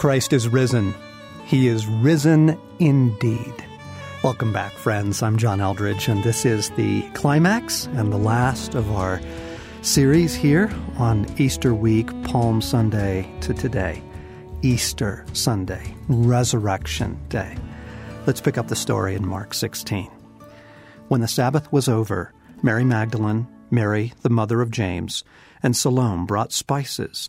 Christ is risen. He is risen indeed. Welcome back, friends. I'm John Eldredge, and this is the climax and the last of our series here on Easter week, Palm Sunday to today. Easter Sunday, Resurrection Day. Let's pick up the story in Mark 16. When the Sabbath was over, Mary Magdalene, Mary, the mother of James, and Salome brought spices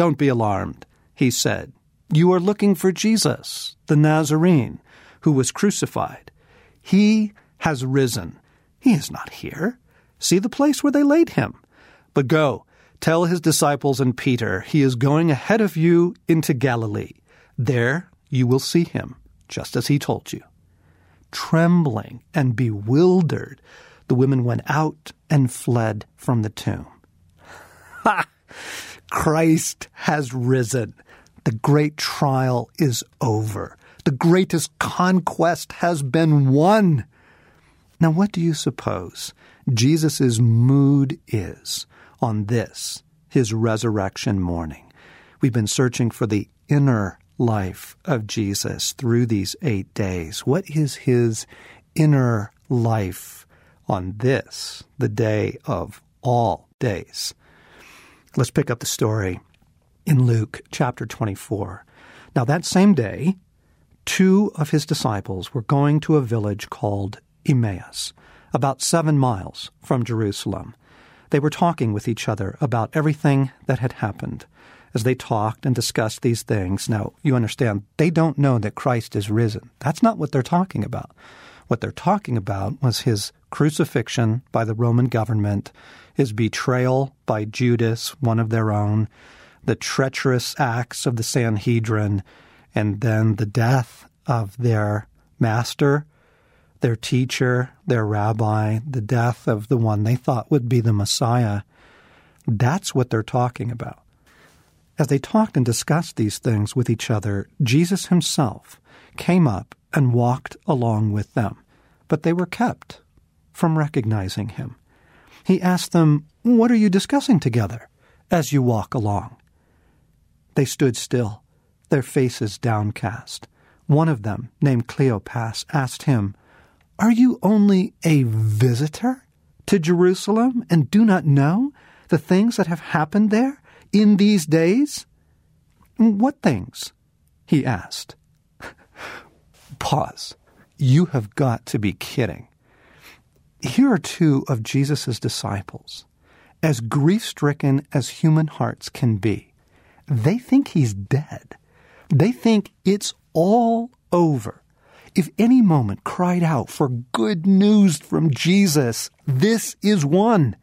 Don't be alarmed, he said. You are looking for Jesus, the Nazarene, who was crucified. He has risen. He is not here. See the place where they laid him. But go, tell his disciples and Peter, he is going ahead of you into Galilee. There you will see him, just as he told you. Trembling and bewildered, the women went out and fled from the tomb. Ha! Christ has risen. The great trial is over. The greatest conquest has been won. Now, what do you suppose Jesus' mood is on this, his resurrection morning? We've been searching for the inner life of Jesus through these eight days. What is his inner life on this, the day of all days? Let's pick up the story in Luke chapter 24. Now, that same day, two of his disciples were going to a village called Emmaus, about seven miles from Jerusalem. They were talking with each other about everything that had happened. As they talked and discussed these things, now you understand, they don't know that Christ is risen. That's not what they're talking about. What they're talking about was his crucifixion by the Roman government, his betrayal by Judas, one of their own, the treacherous acts of the Sanhedrin, and then the death of their master, their teacher, their rabbi, the death of the one they thought would be the Messiah. That's what they're talking about. As they talked and discussed these things with each other, Jesus himself came up and walked along with them, but they were kept from recognizing him. He asked them, What are you discussing together as you walk along? They stood still, their faces downcast. One of them, named Cleopas, asked him, Are you only a visitor to Jerusalem and do not know the things that have happened there in these days? What things? he asked. Pause. You have got to be kidding. Here are two of Jesus' disciples, as grief stricken as human hearts can be. They think he's dead. They think it's all over. If any moment cried out for good news from Jesus, this is one.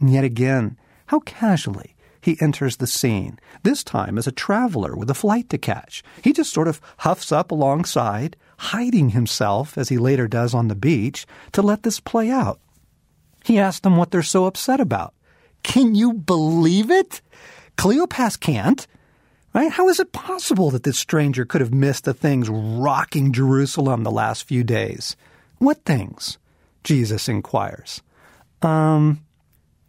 And yet again, how casually he enters the scene, this time as a traveler with a flight to catch. He just sort of huffs up alongside, hiding himself, as he later does on the beach, to let this play out. He asks them what they're so upset about. Can you believe it? Cleopas can't. Right? How is it possible that this stranger could have missed the things rocking Jerusalem the last few days? What things? Jesus inquires. Um,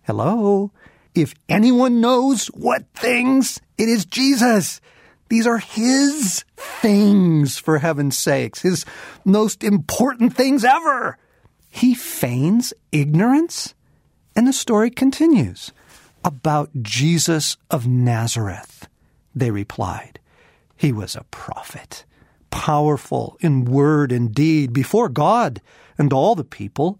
hello? If anyone knows what things, it is Jesus. These are his things, for heaven's sakes, his most important things ever. He feigns ignorance, and the story continues. About Jesus of Nazareth, they replied. He was a prophet, powerful in word and deed before God and all the people.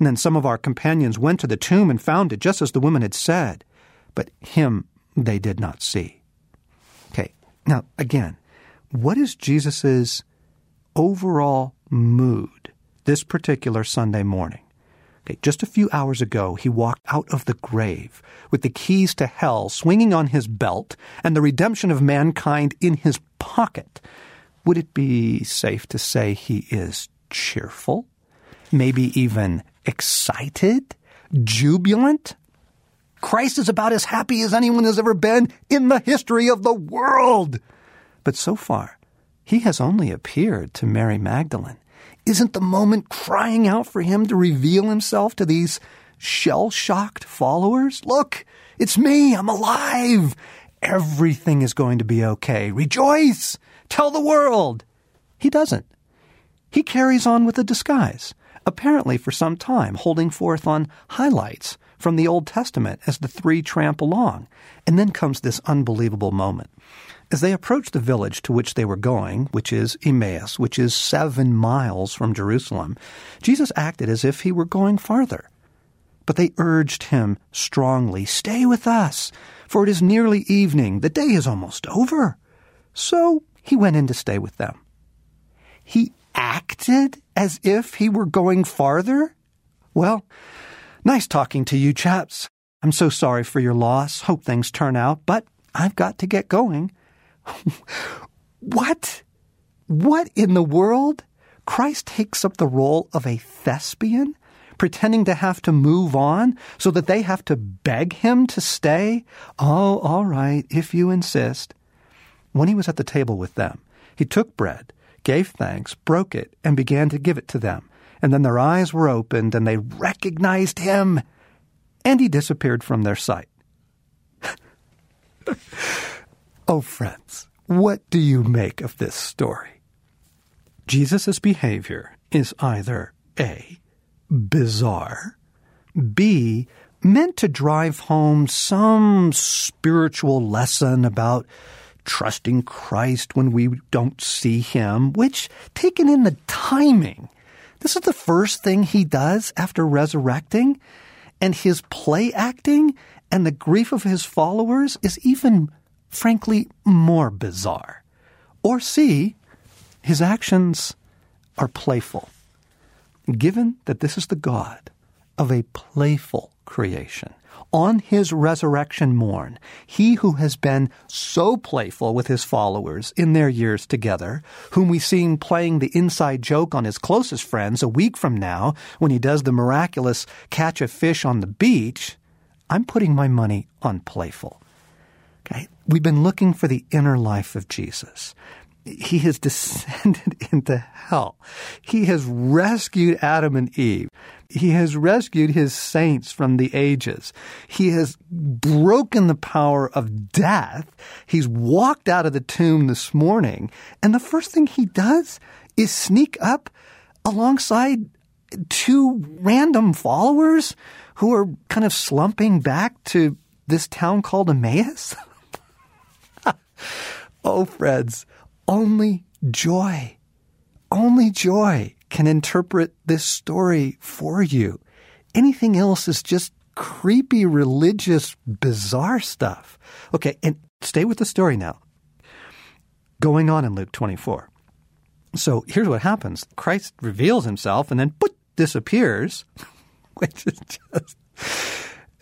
And then some of our companions went to the tomb and found it just as the woman had said, but him they did not see. Okay, now again, what is Jesus' overall mood this particular Sunday morning? Okay, just a few hours ago, he walked out of the grave with the keys to hell swinging on his belt and the redemption of mankind in his pocket. Would it be safe to say he is cheerful? Maybe even excited? Jubilant? Christ is about as happy as anyone has ever been in the history of the world. But so far, he has only appeared to Mary Magdalene. Isn't the moment crying out for him to reveal himself to these shell shocked followers? Look, it's me, I'm alive. Everything is going to be okay. Rejoice! Tell the world! He doesn't. He carries on with a disguise, apparently for some time, holding forth on highlights from the Old Testament as the three tramp along. And then comes this unbelievable moment. As they approached the village to which they were going, which is Emmaus, which is seven miles from Jerusalem, Jesus acted as if he were going farther. But they urged him strongly, Stay with us, for it is nearly evening. The day is almost over. So he went in to stay with them. He acted as if he were going farther? Well, nice talking to you chaps. I'm so sorry for your loss. Hope things turn out, but I've got to get going. what? What in the world? Christ takes up the role of a thespian, pretending to have to move on so that they have to beg him to stay? Oh, all right, if you insist. When he was at the table with them, he took bread, gave thanks, broke it, and began to give it to them. And then their eyes were opened, and they recognized him, and he disappeared from their sight. oh, friends, what do you make of this story? Jesus' behavior is either A, bizarre, B, meant to drive home some spiritual lesson about trusting Christ when we don't see him, which, taken in the timing, this is the first thing he does after resurrecting, and his play acting and the grief of his followers is even, frankly, more bizarre. Or C, his actions are playful. Given that this is the God of a playful creation, on his resurrection morn, he who has been so playful with his followers in their years together, whom we see playing the inside joke on his closest friends a week from now when he does the miraculous catch a fish on the beach, I'm putting my money on playful. Okay? We've been looking for the inner life of Jesus he has descended into hell. He has rescued Adam and Eve. He has rescued his saints from the ages. He has broken the power of death. He's walked out of the tomb this morning. And the first thing he does is sneak up alongside two random followers who are kind of slumping back to this town called Emmaus. oh, Freds, only joy, only joy can interpret this story for you. Anything else is just creepy, religious, bizarre stuff. Okay, and stay with the story now. Going on in Luke 24. So here's what happens Christ reveals himself and then put disappears, which is just,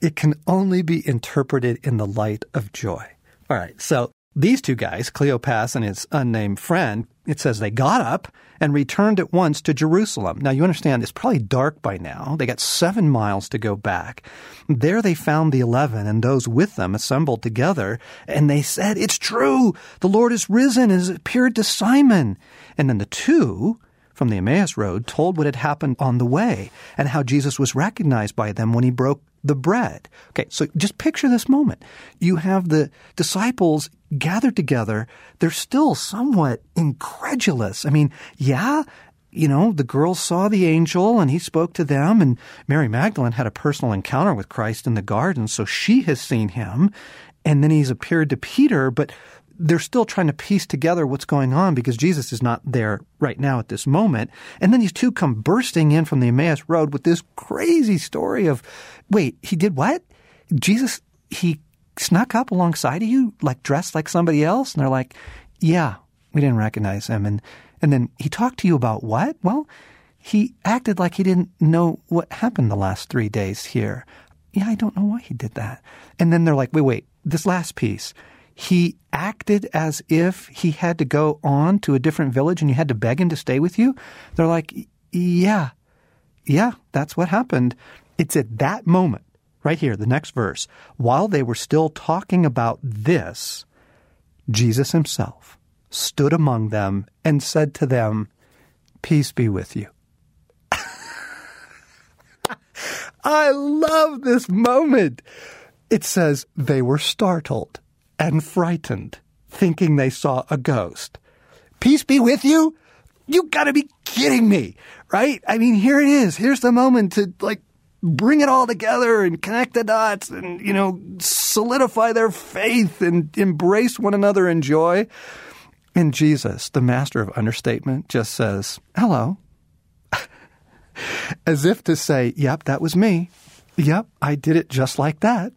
it can only be interpreted in the light of joy. All right, so these two guys, Cleopas and his unnamed friend, it says they got up and returned at once to Jerusalem. Now, you understand, it's probably dark by now. They got seven miles to go back. There they found the eleven and those with them assembled together, and they said, It's true! The Lord is risen and has appeared to Simon. And then the two from the Emmaus Road told what had happened on the way and how Jesus was recognized by them when he broke the bread. Okay, so just picture this moment. You have the disciples gathered together. They're still somewhat incredulous. I mean, yeah, you know, the girls saw the angel and he spoke to them, and Mary Magdalene had a personal encounter with Christ in the garden, so she has seen him. And then he's appeared to Peter, but they're still trying to piece together what's going on because Jesus is not there right now at this moment. And then these two come bursting in from the Emmaus Road with this crazy story of, wait, he did what? Jesus, he snuck up alongside of you, like dressed like somebody else? And they're like, yeah, we didn't recognize him. And, and then he talked to you about what? Well, he acted like he didn't know what happened the last three days here. Yeah, I don't know why he did that. And then they're like, wait, wait, this last piece. He acted as if he had to go on to a different village and you had to beg him to stay with you. They're like, yeah, yeah, that's what happened. It's at that moment, right here, the next verse, while they were still talking about this, Jesus himself stood among them and said to them, Peace be with you. I love this moment. It says they were startled and frightened, thinking they saw a ghost. Peace be with you? You gotta be kidding me, right? I mean, here it is. Here's the moment to like bring it all together and connect the dots and, you know, solidify their faith and embrace one another in joy. And Jesus, the master of understatement, just says, hello. As if to say, yep, that was me. Yep, I did it just like that.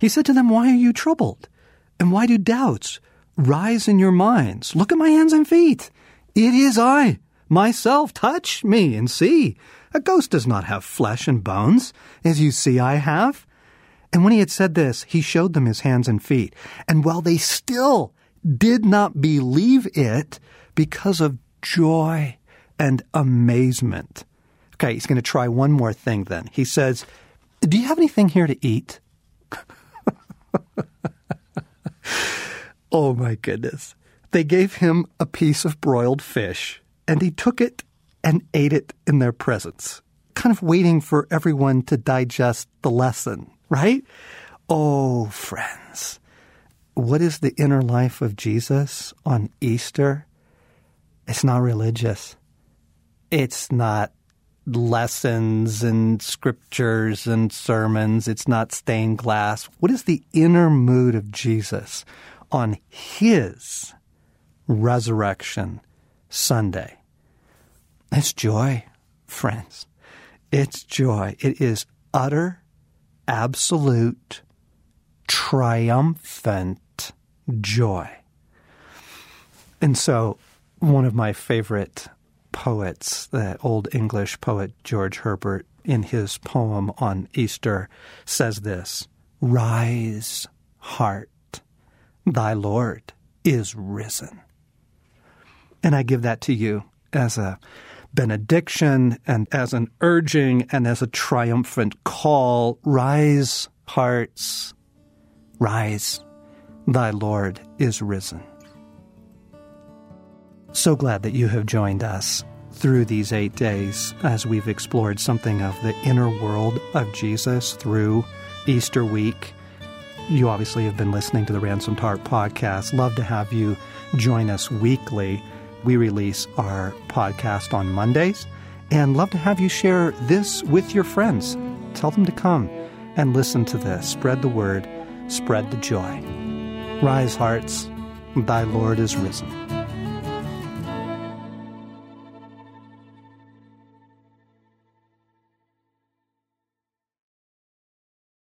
He said to them, Why are you troubled? And why do doubts rise in your minds? Look at my hands and feet. It is I, myself. Touch me and see. A ghost does not have flesh and bones, as you see I have. And when he had said this, he showed them his hands and feet. And while they still did not believe it because of joy and amazement. Okay, he's going to try one more thing then. He says, Do you have anything here to eat? oh my goodness. They gave him a piece of broiled fish, and he took it and ate it in their presence, kind of waiting for everyone to digest the lesson, right? Oh, friends, what is the inner life of Jesus on Easter? It's not religious. It's not lessons and scriptures and sermons. It's not stained glass. What is the inner mood of Jesus on his resurrection Sunday? It's joy, friends. It's joy. It is utter, absolute, triumphant joy. And so, one of my favorite poets, the old English poet George Herbert, in his poem on Easter, says this Rise, heart, thy Lord is risen. And I give that to you as a benediction and as an urging and as a triumphant call. Rise, hearts, rise, thy Lord is risen. So glad that you have joined us through these eight days as we've explored something of the inner world of Jesus through Easter week. You obviously have been listening to the Ransomed Heart podcast. Love to have you join us weekly. We release our podcast on Mondays and love to have you share this with your friends. Tell them to come and listen to this. Spread the word, spread the joy. Rise, hearts, thy Lord is risen.